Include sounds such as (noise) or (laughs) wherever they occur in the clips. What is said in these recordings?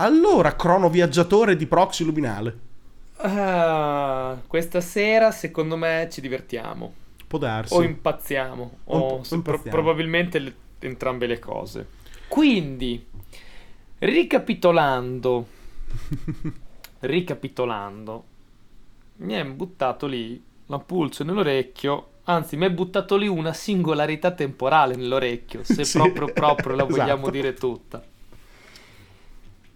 Allora, cronoviaggiatore di proxy luminale. Ah, questa sera, secondo me, ci divertiamo. Può darsi. O impazziamo. O O, imp- s- o pro- impazziamo. probabilmente le- entrambe le cose. Quindi, ricapitolando, (laughs) ricapitolando, mi è buttato lì la pulce nell'orecchio. Anzi, mi è buttato lì una singolarità temporale nell'orecchio, se (laughs) Sì, proprio proprio la (laughs) vogliamo esatto. dire tutta.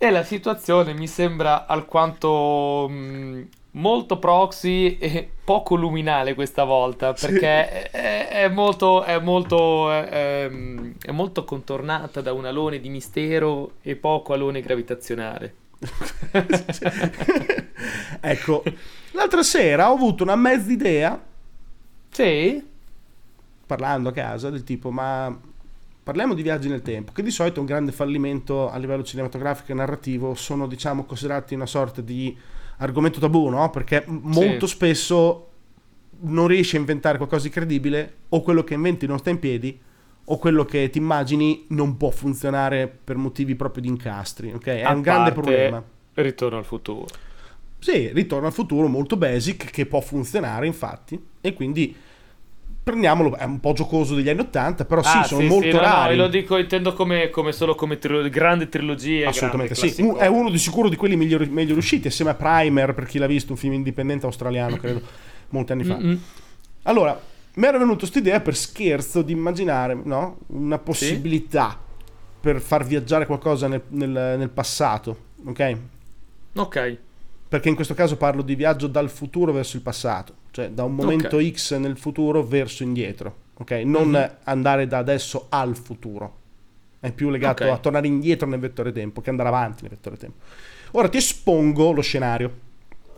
E la situazione mi sembra alquanto mh, molto proxy e poco luminale questa volta, Sì. perché è, è molto, è, molto, è, ehm, è molto contornata da un alone di mistero e poco alone gravitazionale. (laughs) ecco, l'altra sera ho avuto una mezza idea, Sì? parlando a casa, del tipo, ma parliamo di viaggi nel tempo, che di solito è un grande fallimento a livello cinematografico e narrativo, sono diciamo considerati una sorta di argomento tabù, no? Perché molto spesso non riesci a inventare qualcosa di credibile, o quello che inventi non sta in piedi, o quello che ti immagini non può funzionare per motivi proprio di incastri, ok? È A un grande problema. Ritorno al futuro. Sì, ritorno al futuro molto basic che può funzionare infatti e quindi prendiamolo, è un po' giocoso degli anni 80, però sì, Ah, sono sì, molto sì, no, no, rari. lo dico, intendo come, come solo come trilo- grande trilogia. Assolutamente grande sì, classicone. è uno di sicuro di quelli migliori- meglio riusciti, assieme a Primer, per chi l'ha visto, un film indipendente australiano, credo, molti anni fa. Allora, mi era venuta questa idea per scherzo di immaginare no? una possibilità per far viaggiare qualcosa nel, nel- nel passato, ok? Ok. Perché in questo caso parlo di viaggio dal futuro verso il passato, cioè da un momento Ok. X nel futuro verso indietro, ok? Non Mhm. andare da adesso al futuro. È più legato Ok. a tornare indietro nel vettore tempo che andare avanti nel vettore tempo. Ora ti espongo lo scenario.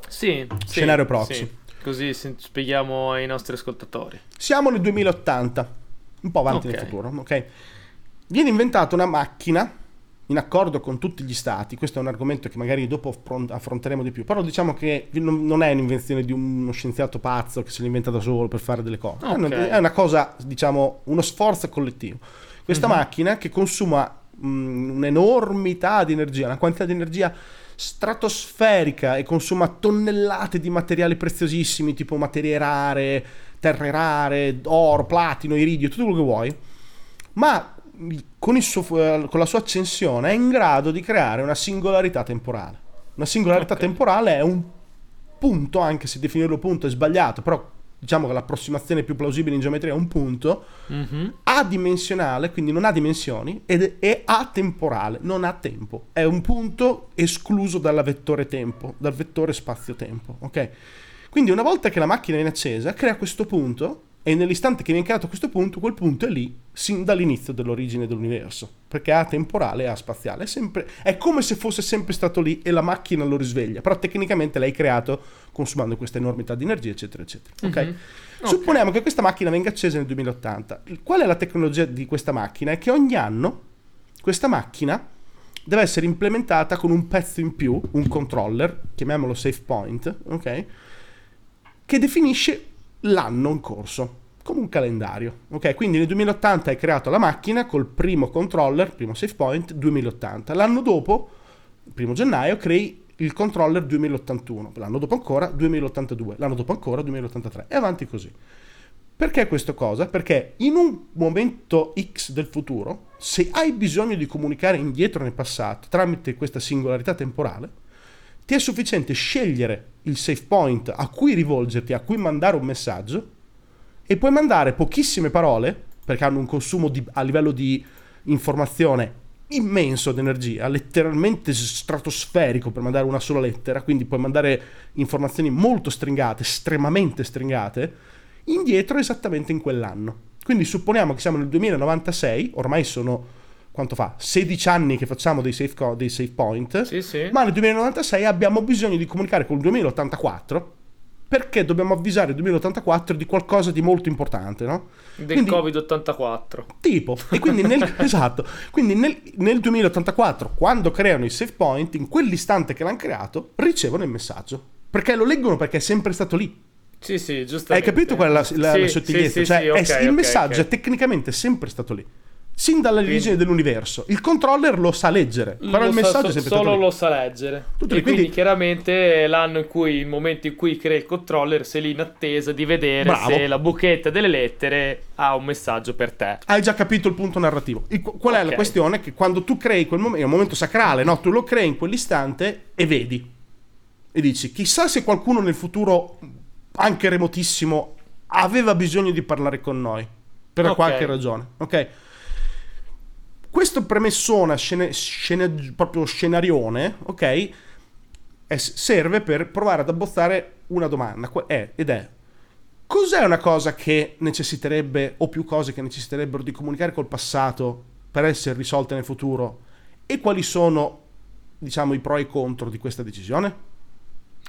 Sì, sì, Scenario proxy. sì. Così spieghiamo ai nostri ascoltatori. Siamo nel 2080, un po' avanti Ok. nel futuro, ok? Viene inventata una macchina in accordo con tutti gli stati, questo è un argomento che magari dopo affron- affronteremo di più, però diciamo che non è un'invenzione di uno scienziato pazzo che se l'inventa da solo per fare delle cose, È una- Ok. è una cosa, diciamo, uno sforzo collettivo. Questa Mhm. macchina che consuma mh, un'enormità di energia, una quantità di energia stratosferica e consuma tonnellate di materiali preziosissimi tipo materie rare, terre rare, oro, platino, iridio, tutto quello che vuoi, ma con, il suo- eh, con la sua accensione è in grado di creare una singolarità temporale. Una singolarità Ok. temporale è un punto, anche se definirlo punto è sbagliato, però diciamo che l'approssimazione più plausibile in geometria è un punto, Mhm. adimensionale, quindi non ha dimensioni, ed è atemporale, non ha tempo. È un punto escluso dal vettore tempo, dal vettore spazio-tempo, ok? Quindi una volta che la macchina viene accesa, crea questo punto e nell'istante che viene creato questo punto, quel punto è lì sin dall'inizio dell'origine dell'universo, perché è atemporale e aspazionale, è, sempre, è come se fosse sempre stato lì e la macchina lo risveglia, però tecnicamente l'hai creato consumando questa enormità di energia, eccetera, eccetera. ok? Mhm. Ok. Supponiamo che questa macchina venga accesa nel 2080. Qual è la tecnologia di questa macchina? È che ogni anno questa macchina deve essere implementata con un pezzo in più, un controller, chiamiamolo safe point, ok? Che definisce l'anno in corso, come un calendario, ok? Quindi nel 2080 hai creato la macchina col primo controller, primo safe point, 2080. L'anno dopo, primo gennaio, crei il controller 2081, l'anno dopo ancora 2082, l'anno dopo ancora 2083 e avanti così. Perché questa cosa? Perché in un momento X del futuro, se hai bisogno di comunicare indietro nel passato tramite questa singolarità temporale, ti è sufficiente scegliere il safe point a cui rivolgerti, a cui mandare un messaggio e puoi mandare pochissime parole, perché hanno un consumo di- a livello di informazione immenso di energia, letteralmente stratosferico per mandare una sola lettera, quindi puoi mandare informazioni molto stringate, estremamente stringate, indietro esattamente in quell'anno. Quindi supponiamo che siamo nel 2096, ormai sono quanto fa? 16 anni che facciamo dei safe, co- dei safe point, Sì, sì. ma nel 2096 abbiamo bisogno di comunicare con il 2084 perché dobbiamo avvisare il 2084 di qualcosa di molto importante, no? Del Quindi- Covid-84. Tipo, e quindi nel, (laughs) esatto, quindi nel, nel 2084, quando creano il save point, in quell'istante che l'hanno creato, ricevono il messaggio. Perché lo leggono perché è sempre stato lì. Sì, sì, giustamente. Hai capito qual è la, la- Sì, la sottigliezza? sì, cioè, sì, è- ok, il ok, messaggio ok. è tecnicamente sempre stato lì. Sin dall'origine dell'universo. Il controller lo sa leggere, però Lo il sa- messaggio so- è sempre solo lo sa leggere. Tutto e quindi, quindi- chiaramente l'anno in cui, il momento in cui crea il controller, sei lì in attesa di vedere Bravo. se la buchetta delle lettere ha un messaggio per te. Hai già capito il punto narrativo. Il- qual è la Ok. questione? Che quando tu crei quel momento, è un momento sacrale, no? Tu lo crei in quell'istante e vedi. E dici, chissà se qualcuno nel futuro, anche remotissimo, aveva bisogno di parlare con noi. Per Ok. qualche ragione. Ok? Questo premessona, scene- scene- proprio scenarione, ok? è- serve per provare ad abbozzare una domanda. è- ed è, Cos'è una cosa che necessiterebbe, o più cose che necessiterebbero di comunicare col passato per essere risolte nel futuro? E quali sono, diciamo, i pro e i contro di questa decisione?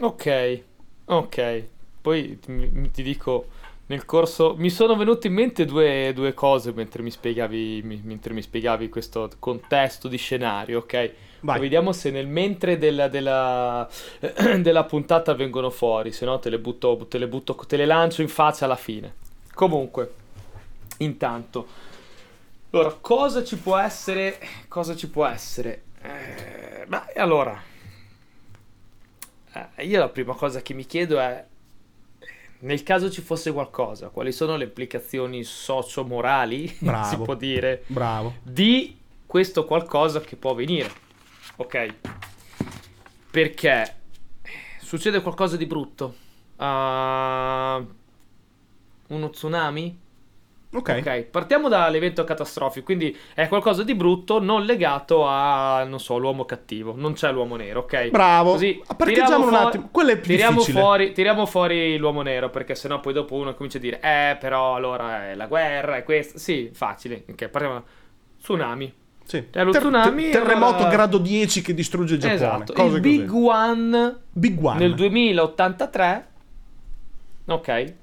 Ok, ok. Poi ti, ti dico, nel corso mi sono venute in mente due, due cose mentre mi spiegavi, mi- mentre mi spiegavi questo contesto di scenario, ok? Vediamo se nel mentre della, della, (clears throat) della puntata vengono fuori, se no te le butto, te le butto, te le lancio in faccia alla fine. Comunque, intanto, allora, cosa ci può essere? Cosa ci può essere? Eh, ma allora, eh, io la prima cosa che mi chiedo è, nel caso ci fosse qualcosa, quali sono le implicazioni socio-morali, (laughs) si Bravo. può dire, Bravo. di questo qualcosa che può venire. Ok? Perché succede qualcosa di brutto. Ah, uno tsunami? Ok. Ok, partiamo dall'evento catastrofico, quindi è qualcosa di brutto non legato a, non so, l'uomo cattivo, non c'è l'uomo nero, ok? Bravo. Così, Parcheggiamo un fuori- attimo. Quello è più Tiriamo fuori, tiriamo fuori l'uomo nero, perché sennò poi dopo uno comincia a dire, eh, però allora è la guerra, è questo. Sì, facile. Ok, partiamo. Tsunami. Sì. Cioè, lo tsunami, terremoto allora- grado 10 che distrugge il Giappone. Esatto. Cose Il così. Big One Big One. nel 2083. Ok.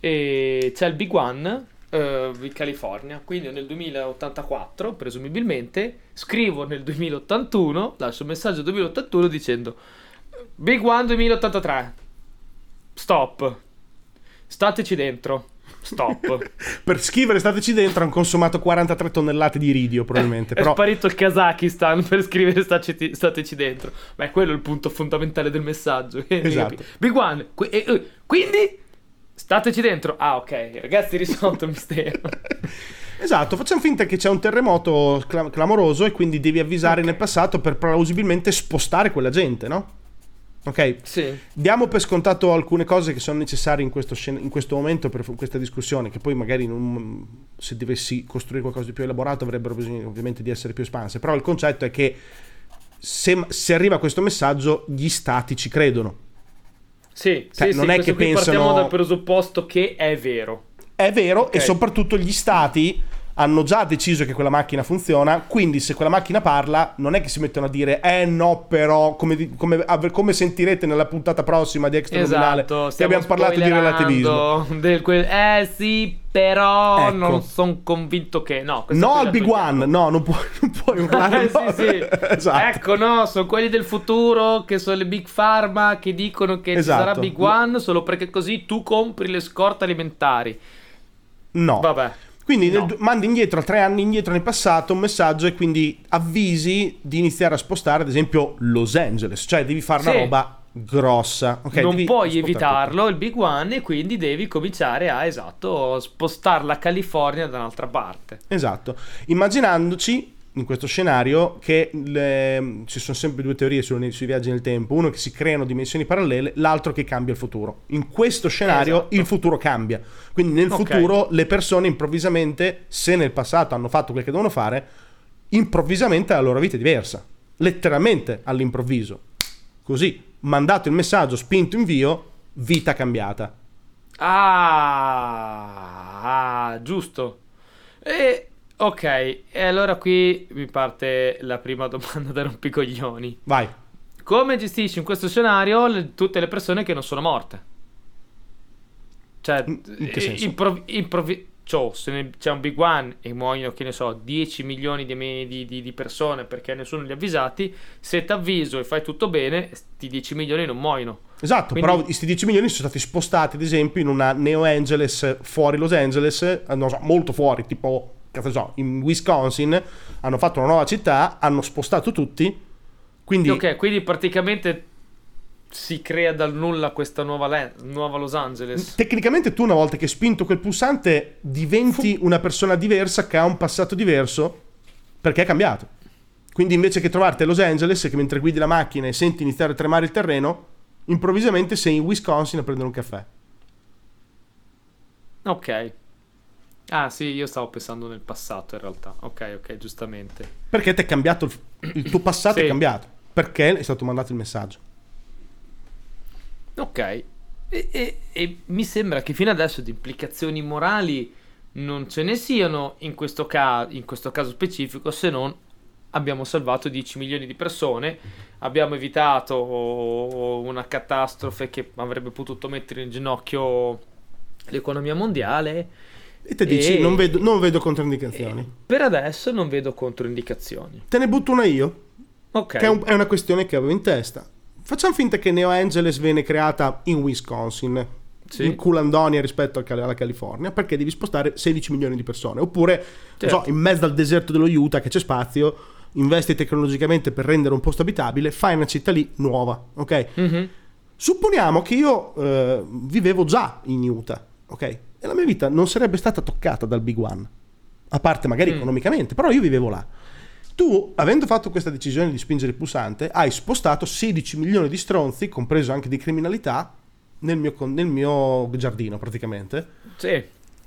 E c'è il Big One eh, in California. Quindi nel 2084, presumibilmente, scrivo nel 2081, lascio un messaggio 2081 dicendo Big One 2083. Stop. Stateci dentro. Stop. (laughs) Per scrivere stateci dentro hanno consumato 43 tonnellate di iridio probabilmente. (laughs) È Però sparito il Kazakistan (laughs) per scrivere stateci, stateci dentro. Ma è quello il punto fondamentale del messaggio. Esatto. Big One. qui- eh, eh, quindi stateci dentro. Ah, ok, ragazzi, risolto il mistero. (laughs) Esatto, facciamo finta che c'è un terremoto cla- clamoroso e quindi devi avvisare Ok. nel passato per plausibilmente spostare quella gente, no? Ok, sì. diamo per scontato alcune cose che sono necessarie in questo, scen- in questo momento per questa discussione, che poi magari non- se dovessi costruire qualcosa di più elaborato avrebbero bisogno ovviamente di essere più espanse, però il concetto è che se, se arriva questo messaggio gli stati ci credono. Sì, Cioè, sì, non sì, è che pensano- partiamo dal presupposto che è vero. È vero, Ok. e soprattutto gli stati hanno già deciso che quella macchina funziona, quindi se quella macchina parla non è che si mettono a dire eh no però, come, come- come sentirete nella puntata prossima di Extra Esatto, che abbiamo parlato di relativismo. del quel- eh sì, però Ecco. non sono convinto che... No, No al Big. One, no, non puoi, (laughs) non puoi urlare. Eh, no. sì, sì. (laughs) esatto. Ecco, no, sono quelli del futuro che sono le big pharma che dicono che Esatto. ci sarà Big One solo perché così tu compri le scorte alimentari. No. Vabbè. Quindi No. nel- mandi indietro, tre anni indietro nel passato, un messaggio e quindi avvisi di iniziare a spostare, ad esempio, Los Angeles. Cioè devi fare una Sì. roba grossa. ok? non puoi evitarlo il Big One e quindi devi cominciare a, esatto, spostare la California da un'altra parte. Esatto, immaginandoci in questo scenario che le- ci sono sempre due teorie sui, sui viaggi nel tempo, uno che si creano dimensioni parallele, l'altro che cambia il futuro. In questo scenario Esatto. il futuro cambia, quindi nel Ok. futuro le persone improvvisamente, se nel passato hanno fatto quel che devono fare, improvvisamente la loro vita è diversa, letteralmente all'improvviso. Così, mandato il messaggio, spinto invio, vita cambiata. Ah, ah, giusto. E ok, e allora qui mi parte la prima domanda (laughs) da rompicoglioni. Vai. Come gestisci in questo scenario le- tutte le persone che non sono morte? Cioè, In- che senso? improv- improvi- cioè, se ne- c'è un big one e muoiono, che ne so, 10 milioni di, di- di- persone perché nessuno li ha avvisati, se ti avviso e fai tutto bene, sti 10 milioni non muoiono. Esatto, Quindi- però questi 10 milioni sono stati spostati, ad esempio, in una Neo Angeles fuori Los Angeles, eh, non so, molto fuori, tipo so, in Wisconsin hanno fatto una nuova città, hanno spostato tutti, quindi... Ok, quindi praticamente si crea dal nulla questa nuova, le- nuova Los Angeles. Tecnicamente tu una volta che hai spinto quel pulsante diventi una persona diversa che ha un passato diverso perché è cambiato. Quindi invece che trovarti a Los Angeles che mentre guidi la macchina e senti iniziare a tremare il terreno, improvvisamente sei in Wisconsin a prendere un caffè. Ok. Ah sì, io stavo pensando nel passato in realtà. Ok, ok, giustamente. Perché ti è cambiato il, il tuo passato Sì. è cambiato. Perché è stato mandato il messaggio. Ok. E, e- e mi sembra che fino adesso di implicazioni morali non ce ne siano in questo, ca- in questo caso specifico, se non abbiamo salvato 10 milioni di persone, abbiamo evitato una catastrofe che avrebbe potuto mettere in ginocchio l'economia mondiale. E te dici, E- non, vedo, non vedo controindicazioni. Per adesso non vedo controindicazioni. Te ne butto una io, Ok. che è, un- è una questione che avevo in testa. Facciamo finta che Neo Angeles venne creata in Wisconsin, Sì. in Culandonia rispetto alla California, perché devi spostare 16 milioni di persone. Oppure, non Certo. so, in mezzo al deserto dello Utah che c'è spazio, investi tecnologicamente per rendere un posto abitabile, fai una città lì nuova, ok? Mhm. Supponiamo che io eh, vivevo già in Utah, ok? E la mia vita non sarebbe stata toccata dal Big One, a parte magari Mm. economicamente, però io vivevo là. Tu, avendo fatto questa decisione di spingere il pulsante, hai spostato 16 milioni di stronzi, compreso anche di criminalità, nel mio, nel mio giardino praticamente. Sì.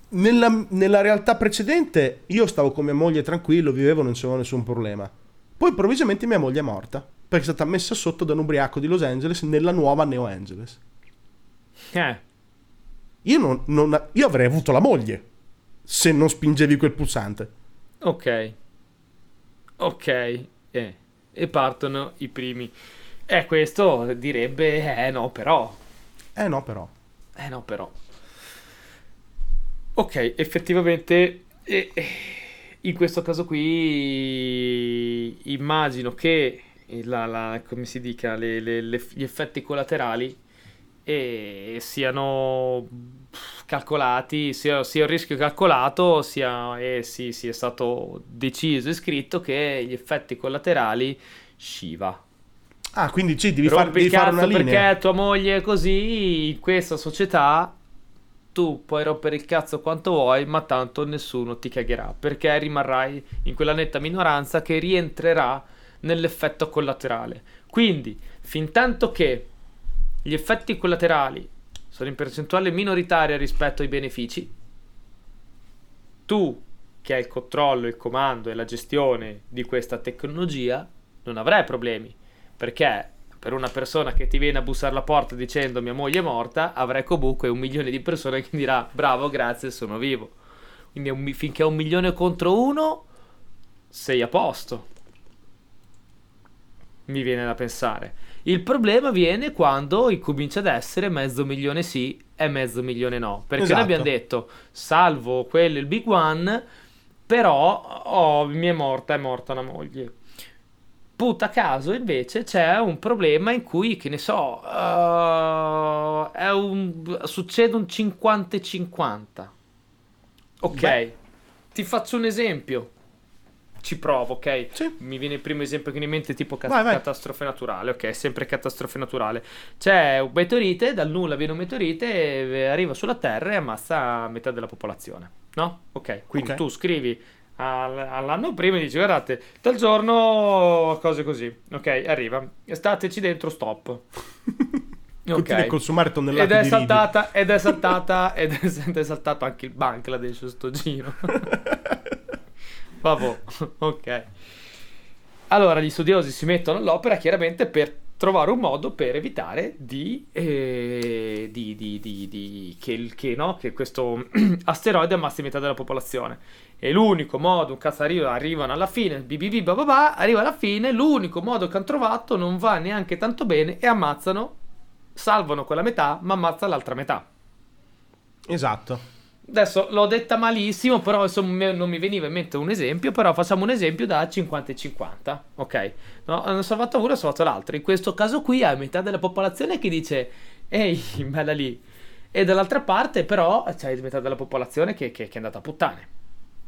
Nella, nella realtà precedente io stavo con mia moglie tranquillo, vivevo, non c'avevo nessun problema. Poi improvvisamente mia moglie è morta, perché è stata messa sotto da un ubriaco di Los Angeles nella nuova Neo Angeles. Eh. Io, non- non- io avrei avuto la moglie se non spingevi quel pulsante. Ok. Ok. Eh. E partono i primi. E questo direbbe, eh no, però. Eh no, però. Eh no, però. Ok, effettivamente eh, eh, in questo caso qui immagino che la, la- come si dica, le- le- le- gli effetti collaterali eh, siano calcolati, sia, sia un rischio calcolato, sia, e sì, sia stato deciso e scritto che gli effetti collaterali Shiva. Ah, quindi sì, devi, far- devi il fare una linea. perché tua moglie è così, in questa società tu puoi rompere il cazzo quanto vuoi, ma tanto nessuno ti cagherà, perché rimarrai in quella netta minoranza che rientrerà nell'effetto collaterale. Quindi, fin tanto che gli effetti collaterali sono in percentuale minoritaria rispetto ai benefici, tu che hai il controllo, il comando e la gestione di questa tecnologia non avrai problemi perché per una persona che ti viene a bussare alla porta dicendo mia moglie è morta, avrai comunque un milione di persone che dirà bravo, grazie, sono vivo. Quindi un finché è un milione contro uno, sei a posto. Mi viene da pensare. Il problema viene quando incomincia ad essere mezzo milione sì e mezzo milione no. Perché Esatto. noi abbiamo detto, salvo quello il big one, però oh, mi è morta, è morta una moglie. Puta caso invece c'è un problema in cui, che ne so, è un, succede un 50 e 50. Ok, Beh. ti faccio un esempio. Ci provo, ok? Sì. Mi viene il primo esempio che mi viene in mente tipo ca- Vai, vai. catastrofe naturale, ok? Sempre catastrofe naturale. C'è un meteorite, dal nulla viene un meteorite, e arriva sulla Terra e ammazza metà della popolazione, no? Ok, quindi Ok. tu scrivi al- all'anno prima e dici guardate, dal giorno cose così, ok? Arriva, stateci dentro, stop. (laughs) A consumare tonnellate Ed è saltata, ed è (laughs) saltata, ed è, ed è saltato anche il Bangladesh sto giro. (laughs) Vabbè, (laughs) ok. Allora gli studiosi si mettono all'opera chiaramente per trovare un modo per evitare di, eh, di, di, che, che, no, che questo (clears throat) asteroide ammazzi metà della popolazione. E l'unico modo, un cazzo arriva, arrivano alla fine, bibibi bababà, arriva alla fine, l'unico modo che hanno trovato non va neanche tanto bene e ammazzano, salvano quella metà, ma ammazzano l'altra metà. Esatto. Adesso l'ho detta malissimo, però insomma non mi veniva in mente un esempio, però facciamo un esempio da 50 e 50, ok? No, hanno salvato uno e salvato l'altro. In questo caso qui hai metà della popolazione che dice ehi, (laughs) bella lì. E dall'altra parte però c'hai metà della popolazione che, che- che è andata a puttane.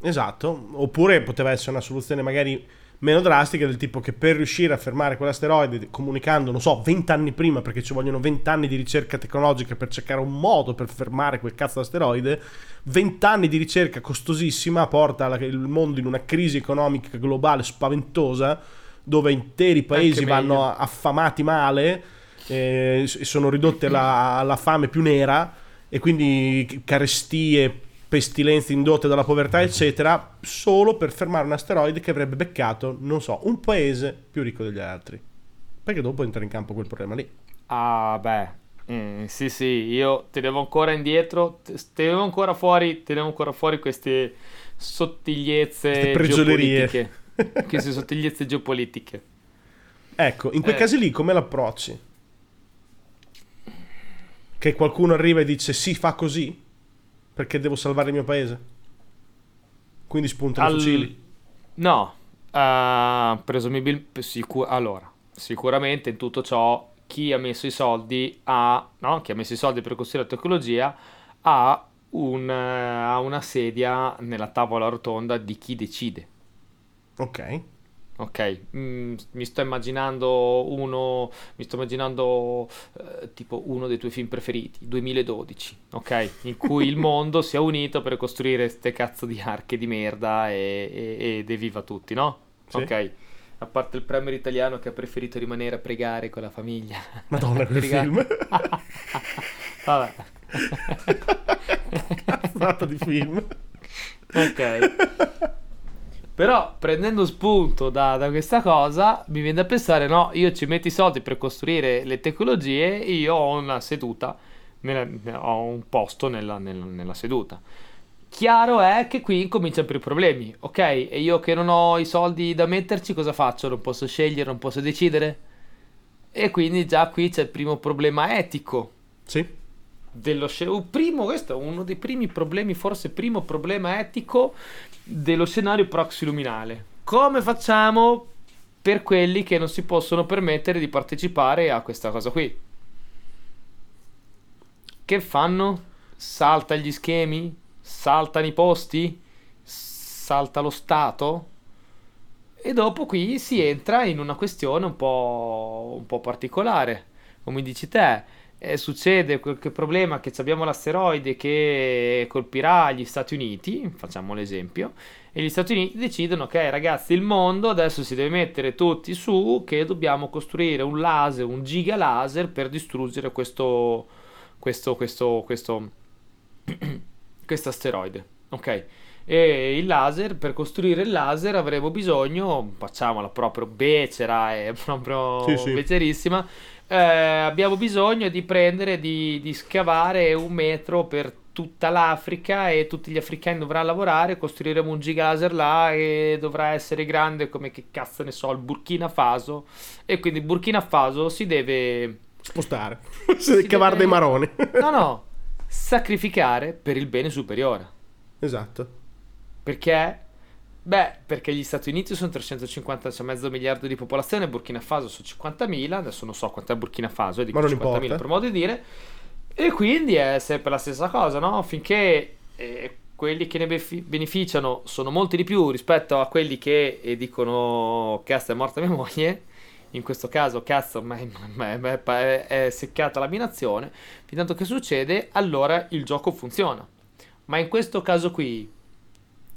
Esatto, oppure poteva essere una soluzione magari meno drastica del tipo che per riuscire a fermare quell'asteroide comunicando, non so, 20 anni prima perché ci vogliono 20 anni di ricerca tecnologica per cercare un modo per fermare quel cazzo d'asteroide, 20 anni di ricerca costosissima porta il mondo in una crisi economica globale spaventosa dove interi paesi vanno affamati male e sono ridotti alla, alla fame più nera e quindi carestie pestilenze indotte dalla povertà, eccetera, solo per fermare un asteroide che avrebbe beccato, non so, un paese più ricco degli altri. Perché dopo entra in campo quel problema lì. Ah, beh. Mm, sì, sì, io tenevo ancora indietro, tenevo ancora fuori, tenevo ancora fuori queste sottigliezze geopolitiche. (laughs) queste sottigliezze geopolitiche. Ecco, in quei eh. casi lì come l'approcci? Che qualcuno arriva e dice sì, fa così? Perché devo salvare il mio paese? Quindi spuntano Al... fucili? No, uh, presumibilmente... Sicur- allora, sicuramente in tutto ciò chi ha messo i soldi ha... No? Chi ha messo i soldi per costruire la tecnologia ha, un, uh, ha una sedia nella tavola rotonda di chi decide. Ok. Ok, mm, mi sto immaginando uno, mi sto immaginando eh, tipo uno dei tuoi film preferiti, 2012, ok? In cui il (laughs) mondo si è unito per costruire ste cazzo di arche di merda e, e, ed evviva tutti, no? Sì. Ok. A parte il premier italiano che ha preferito rimanere a pregare con la famiglia. Madonna, quel film. (laughs) Vabbè. Cazzato di film. Ok. Però prendendo spunto da, da, questa cosa mi viene da pensare, no, io ci metto i soldi per costruire le tecnologie, io ho una seduta, nella, ho un posto nella, nella, nella seduta. Chiaro è che qui cominciano per i problemi, ok? E io che non ho i soldi da metterci, cosa faccio? Non posso scegliere, non posso decidere? E quindi già qui c'è il primo problema etico. Sì. Dello scenario. Primo, questo è uno dei primi problemi, forse primo problema etico dello scenario proxy luminale. Come facciamo per quelli che non si possono permettere di partecipare a questa cosa qui? Che fanno? Salta gli schemi? Saltano i posti? Salta lo Stato? E dopo qui si entra in una questione un po', un po particolare. Come dici te, eh, succede qualche problema che abbiamo l'asteroide che colpirà gli Stati Uniti, facciamo l'esempio, e gli Stati Uniti decidono che ragazzi il mondo adesso si deve mettere tutti su che dobbiamo costruire un laser, un giga laser per distruggere questo, questo, questo, questo, (clears throat) questo asteroide. Ok? E il laser, per costruire il laser avremo bisogno, facciamola proprio becera, è proprio sì, sì. becerissima, eh, abbiamo bisogno di prendere, di, di scavare un metro per tutta l'Africa e tutti gli africani dovranno lavorare, costruiremo un gigaser là e dovrà essere grande come che cazzo ne so, il Burkina Faso e quindi Burkina Faso si deve spostare, (laughs) si deve cavare deve... dei maroni. no, no, (laughs) sacrificare per il bene superiore. Esatto. Perché Beh, perché gli Stati Uniti sono 350, cioè mezzo miliardo di popolazione, Burkina Faso sono 50.000, adesso non so quanto è Burkina Faso, eh, dico 50.000 per modo di dire, e quindi è sempre la stessa cosa, no? Finché eh, quelli che ne beneficiano sono molti di più rispetto a quelli che eh, dicono cazzo è morta mia moglie, in questo caso cazzo ma è, ma è, è, è seccata la mia nazione, fin tanto che succede, allora il gioco funziona. Ma in questo caso qui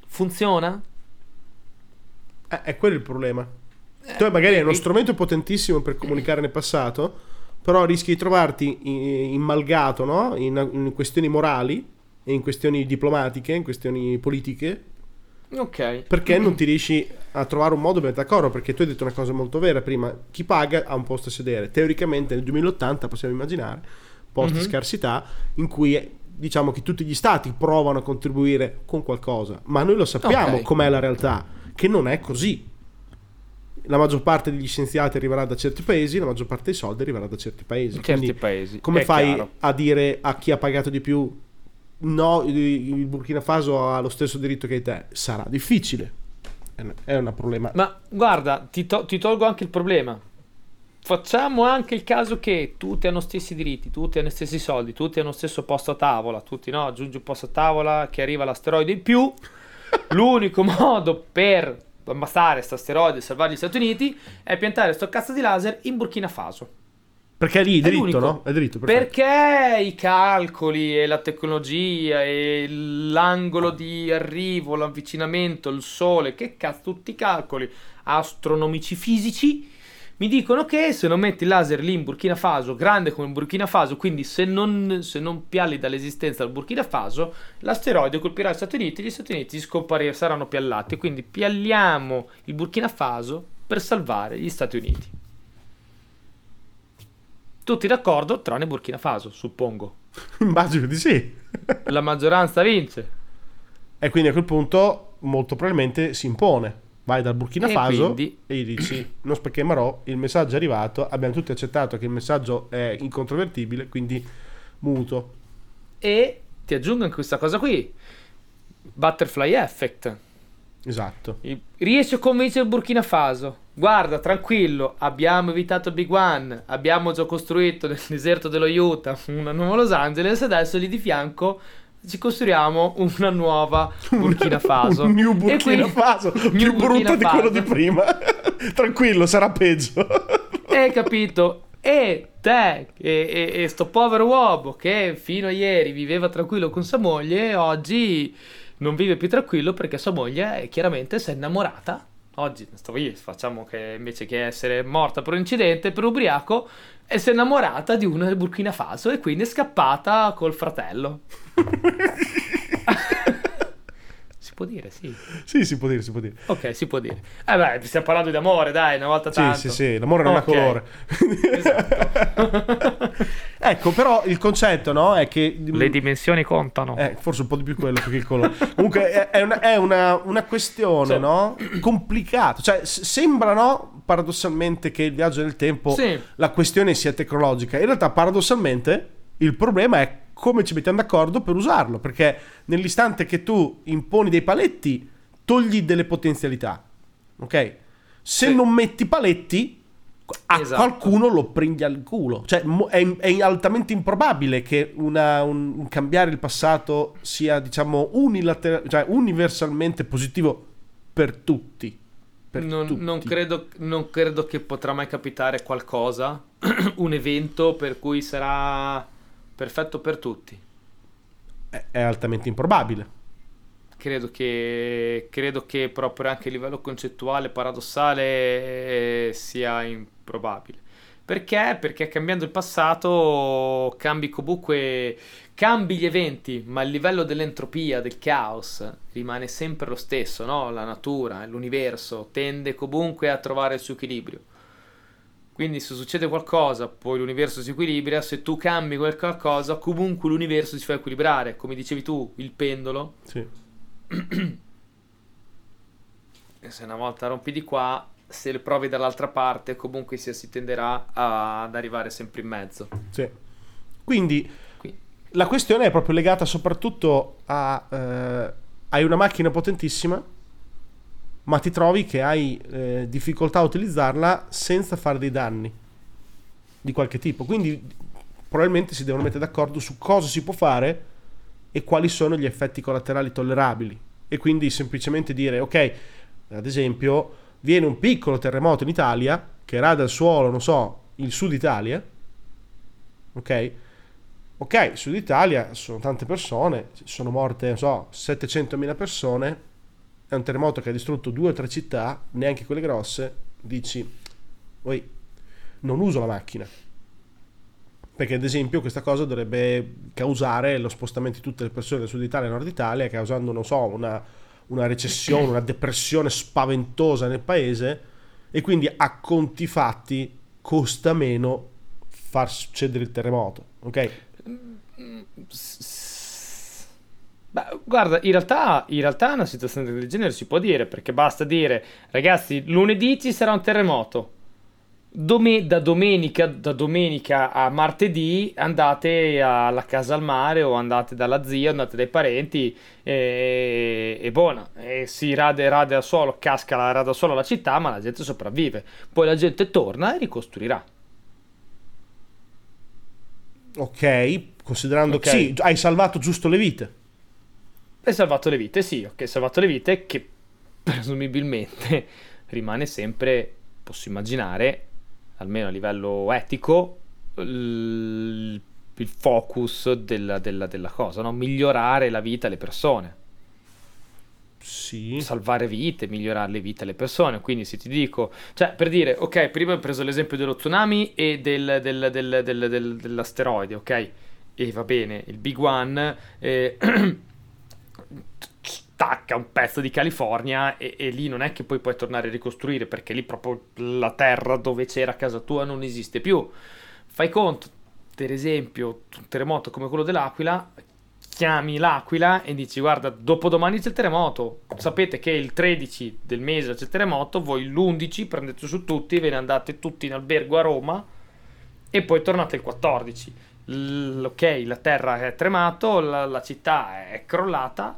funziona? Eh, è quello il problema. Eh, tu magari hai uno strumento potentissimo per comunicare nel passato, però rischi di trovarti immalgato no? in, in, questioni morali, in questioni diplomatiche, in questioni politiche. Ok. Perché non ti riesci a trovare un modo per d'accordo? Perché tu hai detto una cosa molto vera prima: chi paga ha un posto a sedere. Teoricamente nel 2080 possiamo immaginare post mm-hmm. scarsità in cui diciamo che tutti gli stati provano a contribuire con qualcosa, ma noi lo sappiamo okay. com'è la realtà che non è così. La maggior parte degli scienziati arriverà da certi paesi, la maggior parte dei soldi arriverà da certi paesi. Certi Quindi, paesi. Come fai chiaro. a dire a chi ha pagato di più no, il Burkina Faso ha lo stesso diritto che te? Sarà difficile. È un problema. Ma guarda, ti, to- ti tolgo anche il problema. Facciamo anche il caso che tutti hanno stessi diritti, tutti hanno gli stessi soldi, tutti hanno lo stesso posto a tavola, tutti no, aggiungi un posto a tavola che arriva l'asteroide in più L'unico modo per ammazzare sto asteroide e salvare gli Stati Uniti è piantare sto cazzo di laser in Burkina Faso. Perché è lì, È dritto, l'unico. no? È dritto, perfetto. Perché i calcoli e la tecnologia e l'angolo di arrivo, l'avvicinamento, il sole, che cazzo, tutti i calcoli astronomici fisici mi dicono che se non metti il laser lì in Burkina Faso, grande come Burkina Faso, quindi se non, se non pialli dall'esistenza del Burkina Faso, l'asteroide colpirà gli Stati Uniti e gli Stati Uniti saranno piallati. Quindi pialliamo il Burkina Faso per salvare gli Stati Uniti. Tutti d'accordo, tranne Burkina Faso, suppongo. (laughs) Immagino di sì. La maggioranza vince. E quindi a quel punto molto probabilmente si impone. Vai dal Burkina E Faso quindi- e gli dici non specchemerò, il messaggio è arrivato, abbiamo tutti accettato che il messaggio è incontrovertibile, quindi muto. E ti aggiungo anche questa cosa qui. Butterfly Effect. Esatto. Riesci a convincere il Burkina Faso. Guarda, tranquillo, abbiamo evitato Big One, abbiamo già costruito nel (laughs) deserto dello Utah una nuova Los Angeles, adesso lì di fianco ci costruiamo una nuova (laughs) Burkina Faso. Un new Burkina quindi- Faso, New più Burkina brutto di quello Faso. di prima. (laughs) Tranquillo, sarà peggio. Hai (laughs) capito? E te, e, e- e sto povero uomo che fino a ieri viveva tranquillo con sua moglie, oggi non vive più tranquillo perché sua moglie eh, chiaramente si è innamorata. Oggi stavo io, facciamo che invece che essere morta per un incidente, per ubriaco, e si è innamorata di una del Burkina Faso e quindi è scappata col fratello. (laughs) si può dire, sì. sì, si può dire, si può dire. Ok, si può dire. Eh beh, stiamo parlando di amore, dai, una volta Sì, tanto. sì, sì, l'amore non ha Ok. colore. Esatto. (laughs) ecco, però il concetto, no, è che... Le dimensioni contano. Eh, forse un po' di più quello che il colore. Comunque è, è una, è una- una questione, Sì. no? Complicata. Cioè, s- sembra, no? Paradossalmente che il viaggio nel tempo, Sì. la questione sia tecnologica. In realtà, paradossalmente, il problema è come ci mettiamo d'accordo per usarlo. Perché nell'istante che tu imponi dei paletti, togli delle potenzialità. Ok? Se Sì. non metti paletti, a Esatto. qualcuno lo prendi al culo. Cioè, è, è altamente improbabile che una- un, un cambiare il passato sia, diciamo, unilatera- cioè universalmente positivo per tutti. Per Non, tutti. non credo, non credo che potrà mai capitare qualcosa, (clears throat) un evento per cui sarà perfetto per tutti. È, altamente improbabile. Credo che, credo che proprio anche a livello concettuale, paradossale, eh, sia improbabile. Perché? Perché cambiando il passato cambi comunque cambi gli eventi, ma il livello dell'entropia, del caos rimane sempre lo stesso, no? La natura, l'universo tende comunque a trovare il suo equilibrio. Quindi se succede qualcosa, poi l'universo si equilibra, se tu cambi quel qualcosa, comunque l'universo si fa equilibrare, come dicevi tu, il pendolo Sì. (clears throat) e se una volta rompi di qua, se le provi dall'altra parte, comunque sia, si tenderà a- ad arrivare sempre in mezzo. sì. Quindi Quindi, la questione è proprio legata soprattutto a... eh, hai una macchina potentissima, ma ti trovi che hai eh, difficoltà a utilizzarla senza fare dei danni di qualche tipo. Quindi probabilmente si devono mettere d'accordo su cosa si può fare e quali sono gli effetti collaterali tollerabili. E quindi semplicemente dire, ok, ad esempio, viene un piccolo terremoto in Italia che rada al suolo, non so, il sud Italia, ok? Ok, Sud Italia sono tante persone, sono morte, non so, 700.000 persone, è un terremoto che ha distrutto due o tre città, neanche quelle grosse, dici, oi, non uso la macchina. Perché ad esempio questa cosa dovrebbe causare lo spostamento di tutte le persone del Sud Italia e Nord Italia, causando, non so, una, una recessione, una depressione spaventosa nel paese e quindi a conti fatti costa meno far succedere il terremoto, ok? Beh, guarda, in realtà, in realtà una situazione del genere si può dire, perché basta dire, ragazzi, lunedì ci sarà un terremoto. Dome- da, domenica, da domenica a martedì andate alla casa al mare o andate dalla zia, andate dai parenti e, e buona. E si rade, rade al suolo, casca la rada al suolo la città, ma la gente sopravvive. Poi la gente torna e ricostruirà. Ok, considerando Ok. che sì, hai salvato giusto le vite. Hai salvato le vite, sì, ok, salvato le vite che presumibilmente (laughs) rimane sempre, posso immaginare, almeno a livello etico, il, il focus della, della, della cosa, no? migliorare la vita alle persone. Sì. Salvare vite, migliorare le vite alle persone. Quindi se ti dico, cioè per dire, ok, prima ho preso l'esempio dello tsunami e del, del, del, dell'asteroide, ok? E va bene, il Big One eh, (clears throat) stacca un pezzo di California e, e, lì non è che poi puoi tornare a ricostruire perché lì proprio la terra dove c'era casa tua non esiste più. Fai conto, per esempio, un terremoto come quello dell'Aquila, chiami l'Aquila e dici guarda, dopodomani c'è il terremoto, sapete che il 13 del mese c'è il terremoto, voi l'11 prendete su tutti, ve ne andate tutti in albergo a Roma e poi tornate il 14. L- ok, la terra è tremato, la, la città è crollata,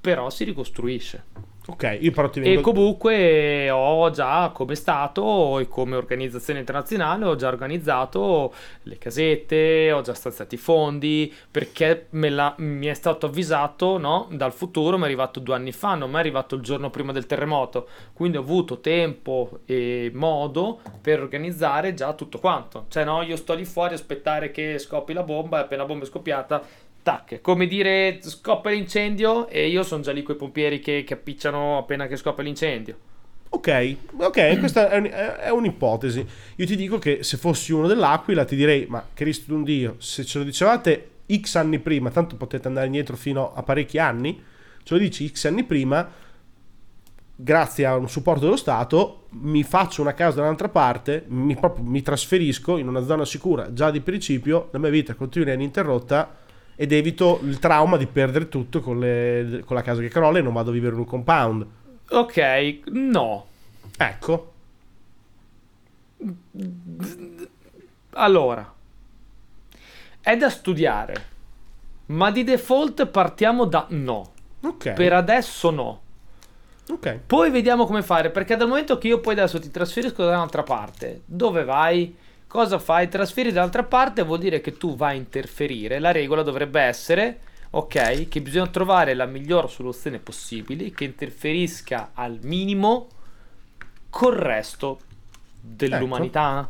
però si ricostruisce. Ok, io però ti vengo... E comunque ho già come Stato e come organizzazione internazionale ho già organizzato le casette, ho già stanziato i fondi perché la... mi è stato avvisato no, dal futuro, mi è arrivato due anni fa, non mi è arrivato il giorno prima del terremoto, quindi ho avuto tempo e modo per organizzare già tutto quanto. Cioè no, io sto lì fuori a aspettare che scoppi la bomba e appena la bomba è scoppiata tac, come dire scoppia l'incendio e io sono già lì con i pompieri che, che appicciano appena che scoppia l'incendio. Ok, ok, questa è, un, è, un'ipotesi. Io ti dico che se fossi uno dell'Aquila ti direi, ma Cristo d'un Dio, se ce lo dicevate X anni prima, tanto potete andare indietro fino a parecchi anni, ce lo dici X anni prima, grazie a un supporto dello Stato, mi faccio una casa da un'altra parte, mi, proprio, mi trasferisco in una zona sicura già di principio, la mia vita continua ininterrotta ed evito il trauma di perdere tutto con, le, con la casa che crolla e non vado a vivere in un compound. Ok, no. Ecco. Allora, è da studiare, ma di default partiamo da no. Ok. Per adesso no. Ok. Poi vediamo come fare, perché dal momento che io poi adesso ti trasferisco da un'altra parte, dove vai? Cosa fai? Trasferire dall'altra parte vuol dire che tu vai a interferire. La regola dovrebbe essere, ok, che bisogna trovare la miglior soluzione possibile che interferisca al minimo col resto dell'umanità.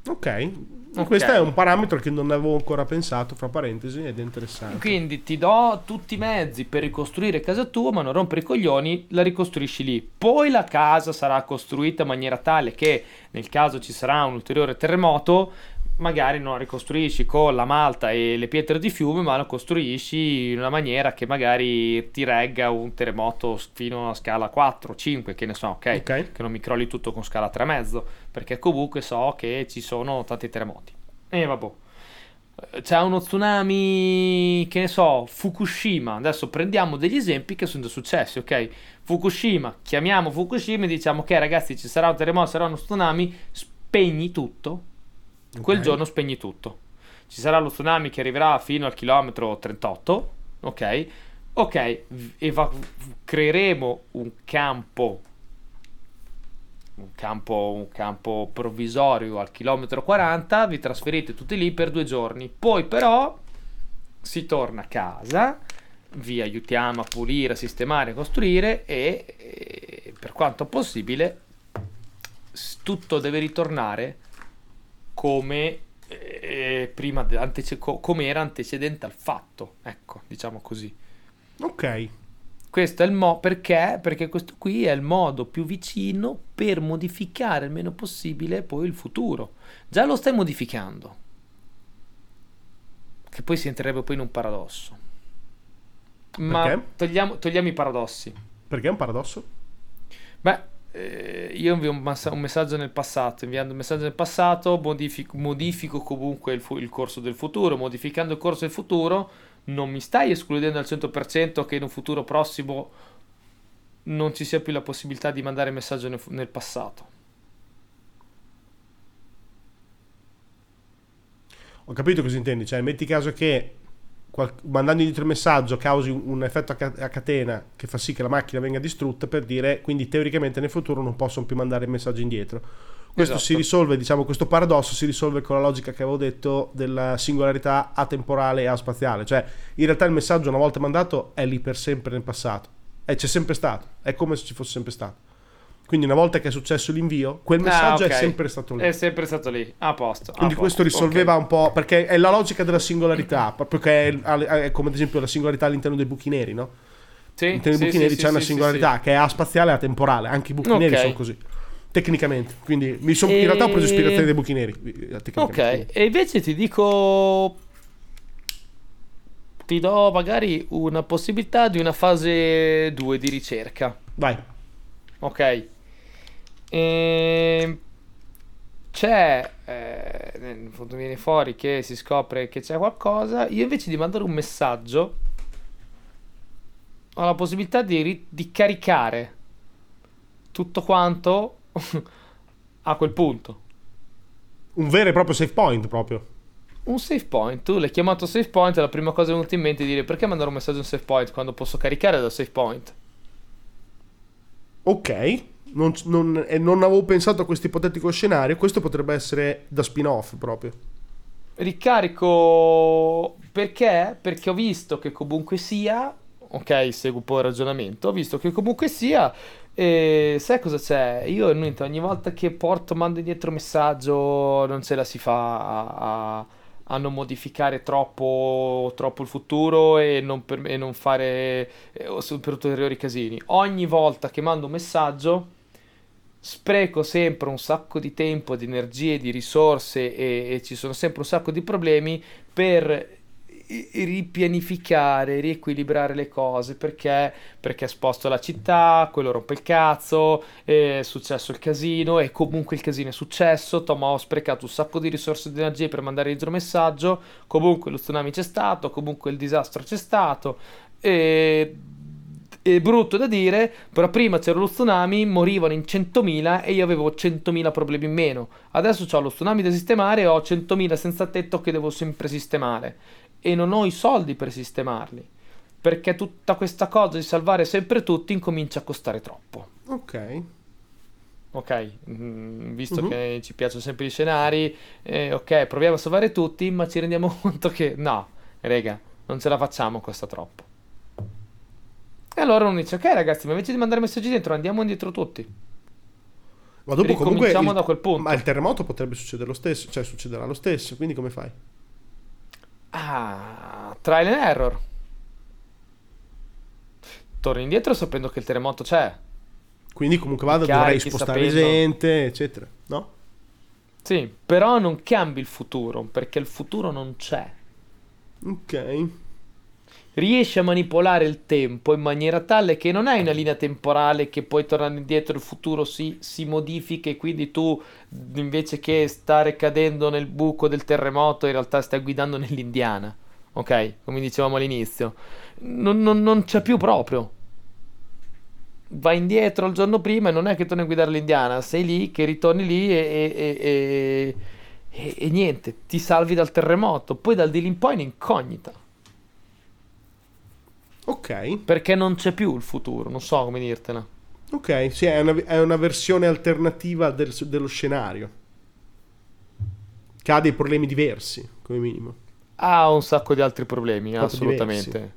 Ecco. Ok, Okay. Questo è un parametro che non avevo ancora pensato, fra parentesi, ed è interessante. Quindi ti do tutti i mezzi per ricostruire casa tua, ma non rompere i coglioni, la ricostruisci lì. Poi la casa sarà costruita in maniera tale che nel caso ci sarà un ulteriore terremoto, magari non la ricostruisci con la malta e le pietre di fiume, ma la costruisci in una maniera che magari ti regga un terremoto fino a scala 4, 5, che ne so, ok? okay. Che non mi crolli tutto con scala 3,5, perché comunque so che ci sono tanti terremoti. E vabbè. C'è uno tsunami, che ne so, Fukushima. Adesso prendiamo degli esempi che sono già successi, ok? Fukushima, chiamiamo Fukushima e diciamo ok ragazzi ci sarà un terremoto, sarà uno tsunami, spegni tutto Okay. Quel giorno spegni tutto. Ci sarà lo tsunami che arriverà fino al chilometro 38, ok? Ok, eva- creeremo un campo un campo, un campo provvisorio al chilometro 40, vi trasferite tutti lì per due giorni. Poi però si torna a casa, vi aiutiamo a pulire, a sistemare, a costruire e, e per quanto possibile tutto deve ritornare come, eh, prima, antece- come era antecedente al fatto, ecco, diciamo così. Ok. Questo è il modo perché? Perché questo qui è il modo più vicino per modificare il meno possibile poi il futuro. Già lo stai modificando. Che poi si entrerebbe poi in un paradosso. Ma togliamo, togliamo i paradossi. Perché è un paradosso? Beh, eh, io invio un, massa- un, messaggio nel passato, inviando un messaggio nel passato modifico, modifico comunque il, fu- il, corso del futuro, modificando il corso del futuro non mi stai escludendo al 100% che in un futuro prossimo non ci sia più la possibilità di mandare messaggio nel, nel passato. Ho capito cosa intendi, cioè metti caso che mandando indietro il messaggio causi un, effetto a, catena che fa sì che la macchina venga distrutta per dire quindi teoricamente nel futuro non possono più mandare il messaggio indietro Questo Esatto. si risolve, diciamo, questo paradosso si risolve con la logica che avevo detto della singolarità atemporale e aspaziale. Cioè, in realtà il messaggio una volta mandato è lì per sempre nel passato. E c'è sempre stato. È come se ci fosse sempre stato. Quindi una volta che è successo l'invio, quel messaggio Ah, ok. è sempre stato lì. È sempre stato lì, a posto. a Quindi posto. questo risolveva Ok. un po', perché è la logica della singolarità, (clears throat) proprio che è, è come ad esempio la singolarità all'interno dei buchi neri, no? Sì, All'interno dei sì, buchi neri sì, c'è sì, una sì, singolarità che è aspaziale e atemporale, anche i buchi Ok. neri sono così, tecnicamente. Quindi mi son- E- in realtà ho preso ispirazione dai buchi neri. eh. Ok, e invece ti dico... Ti do magari una possibilità di una fase 2 di ricerca. Vai. Ok. Ehm, c'è, eh, nel fondo viene fuori che si scopre che c'è qualcosa. Io invece di mandare un messaggio ho la possibilità di, ri- di caricare tutto quanto (laughs) a quel punto. Un vero e proprio save point proprio. Un save point, tu l'hai chiamato save point e la prima cosa che è venuta in mente è dire perché mandare un messaggio a un save point quando posso caricare dal save point? Ok. Non, non- e non avevo pensato a questo ipotetico scenario. Questo potrebbe essere da spin-off proprio. Ricarico perché? Perché ho visto che comunque sia, ok, seguo un po' il ragionamento, ho visto che comunque sia, eh, sai cosa c'è? Io ogni volta che porto, mando indietro messaggio, non ce la si fa a, a- a non modificare troppo, troppo il futuro e non, per- e non fare per ulteriori casini. Ogni volta che mando un messaggio spreco sempre un sacco di tempo, di energie, di risorse e, e ci sono sempre un sacco di problemi per ripianificare, riequilibrare le cose perché perché sposto la città, quello rompe il cazzo, è successo il casino e comunque il casino è successo, Tom ho sprecato un sacco di risorse e di energie per mandare il messaggio, comunque lo tsunami c'è stato, comunque il disastro c'è stato e è brutto da dire, però prima c'era lo tsunami, morivano in 100.000 e io avevo 100.000 problemi in meno. Adesso ho lo tsunami da sistemare e ho 100.000 senza tetto che devo sempre sistemare. E non ho i soldi per sistemarli. Perché tutta questa cosa di salvare sempre tutti incomincia a costare troppo. Ok. Ok, mm, visto Mhm. che ci piacciono sempre gli scenari, eh, ok, proviamo a salvare tutti, ma ci rendiamo (laughs) conto che no, rega, non ce la facciamo, costa troppo. E allora uno dice, ok ragazzi, ma invece di mandare messaggi dentro, andiamo indietro tutti. Ma dopo comunque il- da quel punto. Ma il terremoto potrebbe succedere lo stesso, cioè succederà lo stesso, quindi come fai? Ah, trial and error. Torni indietro sapendo che il terremoto c'è. Quindi comunque vado, Carichi dovrei spostare sapendo- gente, eccetera, no? Sì, però non cambi il futuro, perché il futuro non c'è. Ok. Riesci a manipolare il tempo in maniera tale che non hai una linea temporale che poi tornando indietro il futuro si, si modifica e quindi tu invece che stare cadendo nel buco del terremoto in realtà stai guidando nell'Indiana. Ok, come dicevamo all'inizio. Non, non- non c'è più proprio. Vai indietro il giorno prima e non è che torni a guidare l'Indiana, sei lì che ritorni lì e, e- e- e- e- e niente, ti salvi dal terremoto. Poi dal di lì in poi in incognita. Ok. Perché non c'è più il futuro, non so come dirtela. Ok, sì, è una, è una versione alternativa del- dello scenario. Che ha dei problemi diversi, come minimo. Ha un sacco di altri problemi, Proprio assolutamente.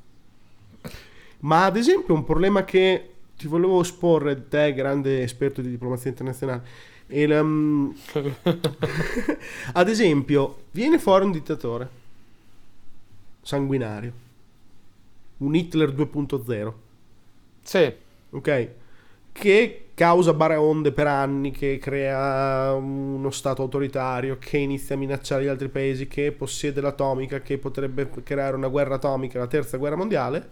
Ma ad esempio un problema che ti volevo esporre, te grande esperto di diplomazia internazionale, la- (laughs) mm, (laughs) ad esempio viene fuori un dittatore sanguinario, un Hitler 2.0, sì, ok? Che causa baraonde per anni, che crea uno stato autoritario, che inizia a minacciare gli altri paesi, che possiede l'atomica, che potrebbe creare una guerra atomica, la terza guerra mondiale.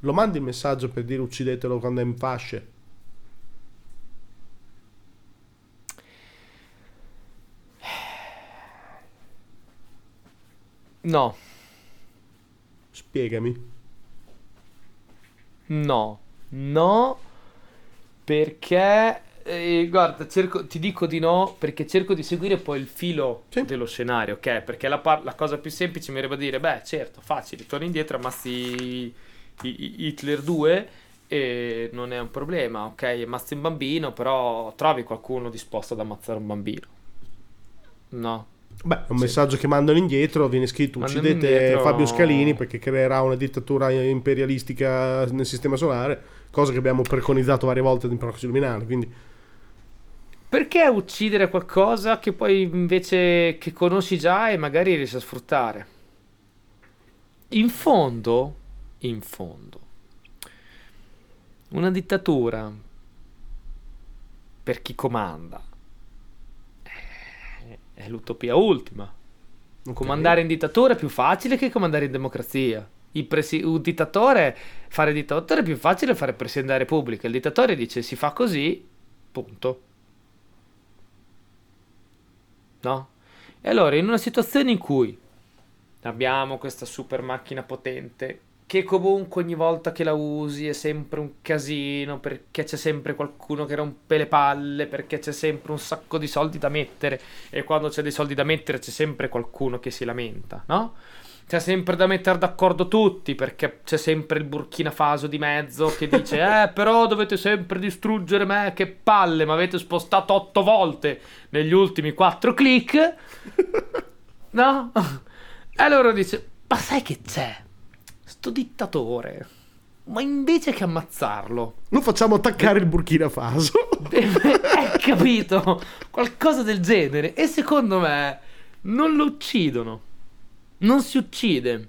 Lo mandi il messaggio per dire uccidetelo quando è in fasce. no, Spiegami. No, no, perché... eh, guarda, cerco- ti dico di no perché cerco di seguire poi il filo Sì. dello scenario, ok? Perché la, par- la cosa più semplice mi verrebbe a dire, beh, certo, facile, torni indietro, ammazzi i- i- Hitler 2 e, e non è un problema, ok? Ammazzi un bambino, però trovi qualcuno disposto ad ammazzare un bambino. No. Beh, è un Sì. messaggio che mandano indietro, viene scritto Mandano uccidete indietro- Fabio Scalini perché creerà una dittatura imperialistica nel sistema solare, cosa che abbiamo preconizzato varie volte in Proxy Luminale, quindi Perché uccidere qualcosa che poi invece che conosci già e magari riesci a sfruttare? In fondo, in fondo, una dittatura per chi comanda è l'utopia ultima. ok. Comandare in dittatura è più facile che comandare in democrazia. Il presi- un dittatore, fare dittatore è più facile fare Presidente della Repubblica. Il dittatore dice si fa così, punto. No? E allora, in una situazione in cui abbiamo questa super macchina potente, che comunque ogni volta che la usi è sempre un casino, perché c'è sempre qualcuno che rompe le palle, perché c'è sempre un sacco di soldi da mettere, e quando c'è dei soldi da mettere c'è sempre qualcuno che si lamenta, no? C'è sempre da mettere d'accordo tutti, perché c'è sempre il Burkina Faso di mezzo che dice (laughs) Eh, però dovete sempre distruggere me, che palle, mi avete spostato otto volte negli ultimi quattro click. (laughs) No? E allora dice, ma sai che c'è? Sto dittatore. Ma invece che ammazzarlo, Lo facciamo attaccare il Burkina Faso. hai (laughs) capito? Qualcosa del genere. E secondo me non lo uccidono. Non si uccide.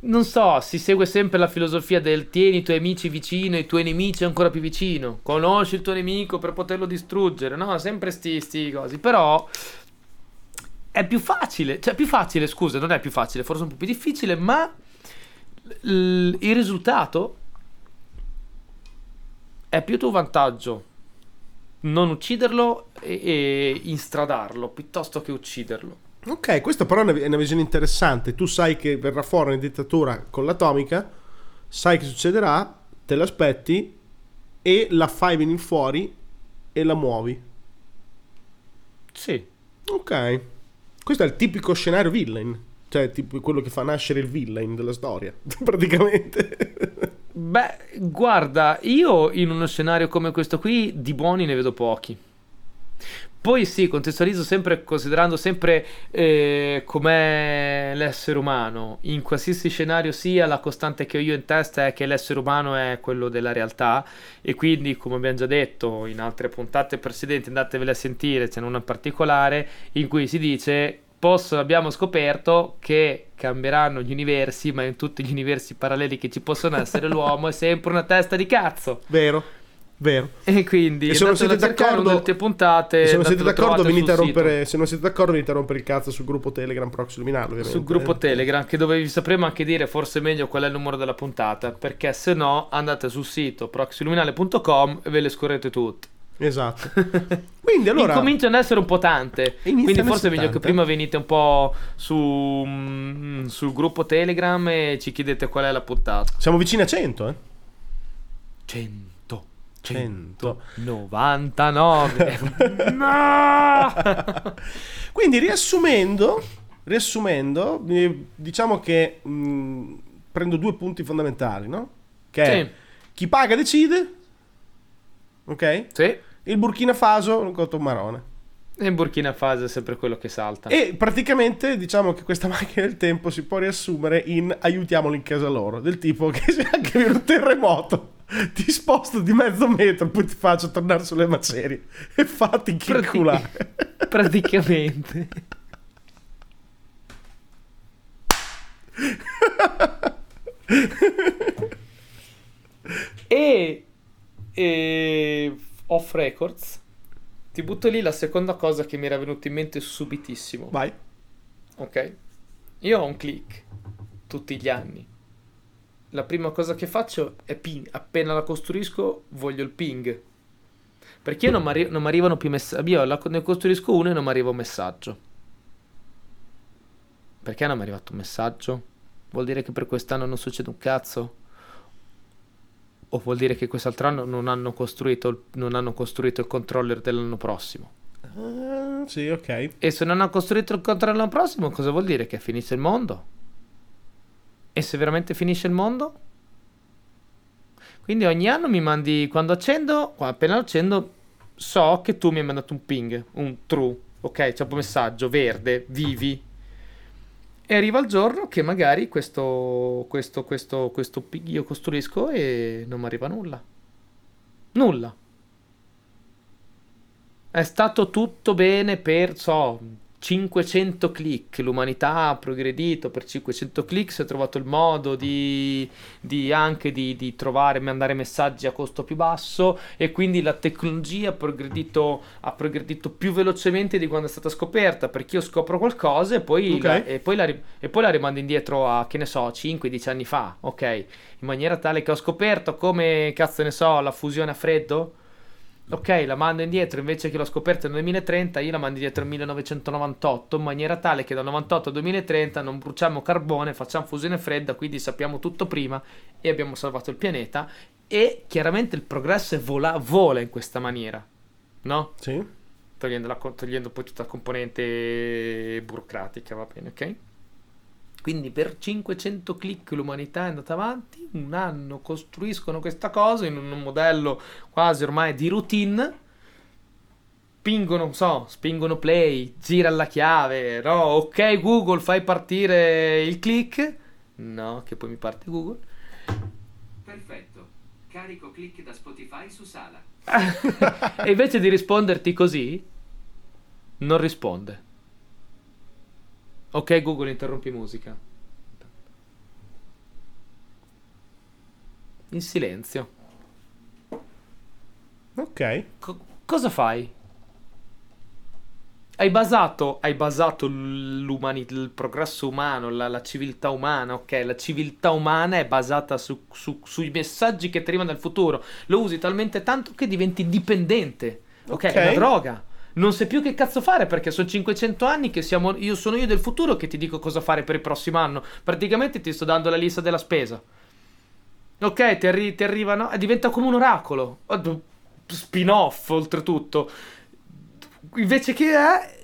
Non so, si segue sempre la filosofia del tieni i tuoi amici vicino e i tuoi nemici ancora più vicino. Conosci il tuo nemico per poterlo distruggere. No, sempre sti, sti cosi. Però è più facile. Cioè, più facile, scusa, non è più facile, forse un po' più difficile, ma l- il risultato è più tuo vantaggio non ucciderlo e, e instradarlo piuttosto che ucciderlo. ok, questa però è una, è una visione interessante. Tu sai che verrà fuori una dittatura con l'atomica, sai che succederà, te l'aspetti e la fai venire fuori e la muovi. Sì. Ok. Questo è il tipico scenario villain. Cioè, tipo quello che fa nascere il villain della storia. (laughs) Praticamente. Beh, guarda, io in uno scenario come questo qui di buoni ne vedo pochi. Poi sì, contestualizzo sempre considerando sempre eh, com'è l'essere umano. In qualsiasi scenario sia, la costante che ho io in testa è che l'essere umano è quello della realtà e quindi, come abbiamo già detto in altre puntate precedenti, andatevele a sentire, ce n'è una particolare in cui si dice possono, abbiamo scoperto che cambieranno gli universi, ma in tutti gli universi paralleli che ci possono essere (laughs) l'uomo è sempre una testa di cazzo. Vero, vero. E quindi E se non siete d'accordo- puntate, se non siete d'accordo, venite a sul sito. rompere. Se non siete d'accordo, venite a rompere il cazzo sul gruppo Telegram Proxy Luminale. Sul gruppo Telegram che dove vi sapremo anche dire forse meglio qual è il numero della puntata perché se no andate sul sito proxyluminale.com e ve le scorrete tutte Esatto. (laughs) Quindi allora. incominciano ad essere un po' tante Iniziano quindi forse è meglio che prima venite un po' su mm, sul gruppo Telegram e ci chiedete qual è la puntata Siamo vicini a 100, eh? 100 100. 99 no (laughs) Quindi riassumendo, riassumendo, diciamo che mh, prendo due punti fondamentali, no? Che Sì. chi paga decide, ok? sì Il Burkina Faso un marone. e in Burkina Faso è sempre quello che salta E praticamente diciamo che questa (laughs) macchina del tempo si può riassumere in aiutiamoli in casa loro, del tipo che se anche viene un terremoto ti sposto di mezzo metro, poi ti faccio tornare sulle macerie e fatti inculare. (laughs) praticamente (laughs) e, e off records. Ti butto lì la seconda cosa che mi era venuta in mente subitissimo. Vai. ok. Io ho un click tutti gli anni. La prima cosa che faccio è ping. Appena la costruisco voglio il ping. Perché io non mi arri- arrivano più messaggi io la- ne costruisco uno e non mi arriva un messaggio. Perché non mi è arrivato un messaggio? Vuol dire che per quest'anno non succede un cazzo o vuol dire che quest'altro anno non hanno costruito il, non hanno costruito il controller dell'anno prossimo Ah, sì, ok. e se non hanno costruito il controller l'anno prossimo, cosa vuol dire? Che finisce il mondo? E se veramente finisce il mondo? Quindi ogni anno mi mandi, quando accendo, appena accendo, so che tu mi hai mandato un ping, un true, ok? C'è un messaggio verde, vivi. E arriva il giorno che magari questo, questo, questo, questo io costruisco e non mi arriva nulla. Nulla. È stato tutto bene per, so, 500 click. L'umanità ha progredito per 500 click. Si è trovato il modo di, di anche di, di trovare, mandare messaggi a costo più basso. E quindi la tecnologia ha progredito, ha progredito più velocemente di quando è stata scoperta. Perché io scopro qualcosa e poi, Ok. la, e poi, la, e poi la rimando indietro a, che ne so, 5-10 anni fa. Ok. In maniera tale che ho scoperto come, cazzo ne so, la fusione a freddo. Ok, la mando indietro invece che l'ho scoperta nel 2030, io la mando indietro nel 1998 in maniera tale che dal 98 al 2030 non bruciamo carbone, facciamo fusione fredda, quindi sappiamo tutto prima e abbiamo salvato il pianeta. E chiaramente il progresso vola, vola in questa maniera, no? Sì. Togliendo, la, togliendo poi tutta la componente burocratica, va bene, ok? Quindi per 500 click l'umanità è andata avanti, un anno costruiscono questa cosa in un modello quasi ormai di routine, spingono, non so, spingono play, gira la chiave, no, ok Google fai partire il click, no, che poi mi parte Google, Perfetto. Carico click da Spotify su sala. (laughs) e invece di risponderti così, non risponde. Ok Google interrompi musica. In silenzio. Ok. Co- cosa fai? Hai basato, hai basato il progresso umano, la, la civiltà umana, ok? La civiltà umana è basata su- su- sui messaggi che ti arrivano dal futuro. Lo usi talmente tanto che diventi dipendente, ok? Ok. È una droga. Non sai più che cazzo fare perché sono 500 anni che siamo, io sono io del futuro che ti dico cosa fare per il prossimo anno. Praticamente ti sto dando la lista della spesa. Ok, ti, arri- ti arrivano. E diventa come un oracolo. Oh, Spin-off, oltretutto. Invece che è.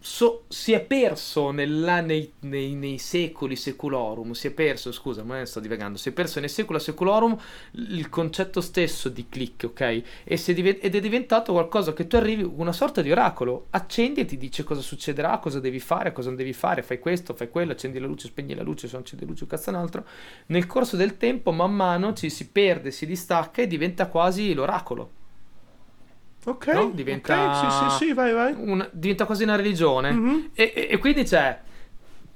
So- si è perso nella- nei, nei- nei secoli seculorum. Si è perso, scusa, ma sto divagando. Si è perso nei secoli seculorum il concetto stesso di click, ok? E si è diven- ed è diventato qualcosa che tu arrivi, una sorta di oracolo. Accendi e ti dice cosa succederà, cosa devi fare, cosa non devi fare. Fai questo, fai quello, accendi la luce, spegni la luce, se non accendi la luce, cazzo un altro nel corso del tempo, man mano ci si perde, si distacca e diventa quasi l'oracolo. Ok. No? Diventa- ok, Sì, sì, sì, vai, vai. Una- diventa quasi una religione. Mhm. E, e- e quindi c'è.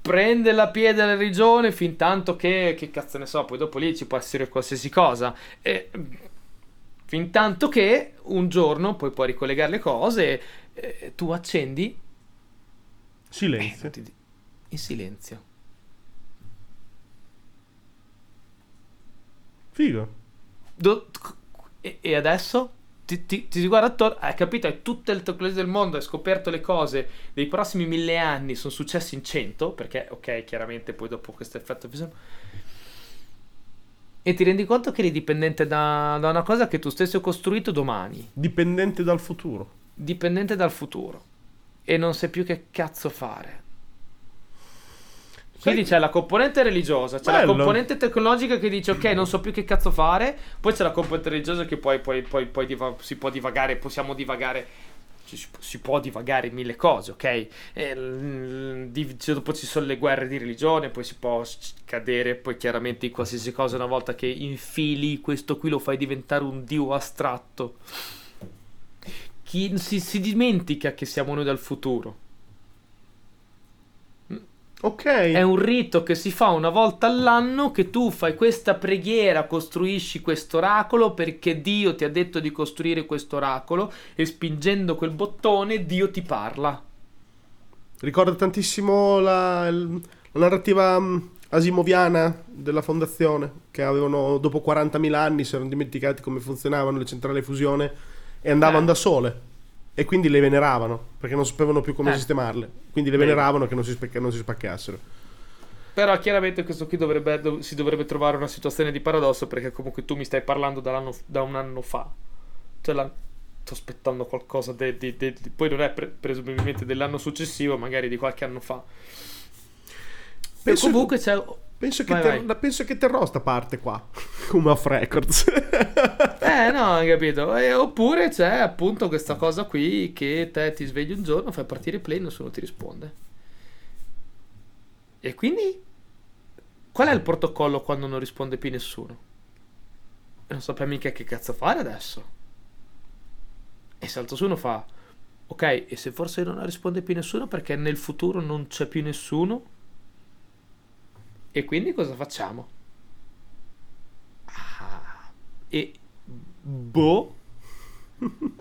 Prende la piede della religione fin tanto che. Che cazzo ne so, poi dopo lì ci può essere qualsiasi cosa. E, fin tanto che un giorno poi puoi ricollegare le cose. e, e tu accendi. Silenzio. non ti in silenzio. Figo. Do- e, e adesso ti, ti, ti guarda attorno, hai capito? Hai tutte le tecnologie del mondo, hai scoperto le cose dei prossimi mille anni, sono successi in cento, perché ok, chiaramente poi dopo questo effetto. E ti rendi conto che eri dipendente da, da una cosa che tu stesso hai costruito domani, Dipendente dal futuro. dipendente dal futuro, e non sai più che cazzo fare. Quindi c'è la componente religiosa, c'è la Bello. componente tecnologica che dice ok, non so più che cazzo fare, poi c'è la componente religiosa che poi, poi, poi, poi diva- si può divagare, possiamo divagare, si, può divagare in mille cose, ok? E, di- cioè, dopo ci sono le guerre di religione, poi si può cadere poi chiaramente in qualsiasi cosa una volta che infili questo qui lo fai diventare un dio astratto. Chi si, si dimentica che siamo noi dal futuro. Ok. È un rito che si fa una volta all'anno che tu fai questa preghiera, costruisci questo oracolo perché Dio ti ha detto di costruire questo oracolo e spingendo quel bottone Dio ti parla. Ricorda tantissimo la, la narrativa mh, asimoviana della fondazione, che avevano dopo 40.000 anni si erano dimenticati come funzionavano le centrali fusione e andavano Eh. da sole. E quindi le veneravano, perché non sapevano più come Eh. sistemarle. Quindi le veneravano che non si, specca- non si spaccassero. Però chiaramente questo qui dovrebbe, dov- si dovrebbe trovare una situazione di paradosso perché comunque tu mi stai parlando dall'anno- da un anno fa. Cioè la- sto aspettando qualcosa de- di- de- di- poi non è pre- presumibilmente dell'anno successivo, magari di qualche anno fa. Penso- E comunque c'è Penso che, Vai, ter- vai. penso che terrò sta parte qua, (laughs) come off records. (laughs) Eh, no, hai capito? E- oppure c'è appunto questa cosa qui che te ti svegli un giorno, fai partire play e nessuno ti risponde. E quindi qual è il protocollo quando non risponde più nessuno? Non sappiamo mica che cazzo fare adesso. E salto su uno fa, ok, e se forse non risponde più nessuno perché nel futuro non c'è più nessuno? E quindi cosa facciamo? Ah, e boh. (laughs)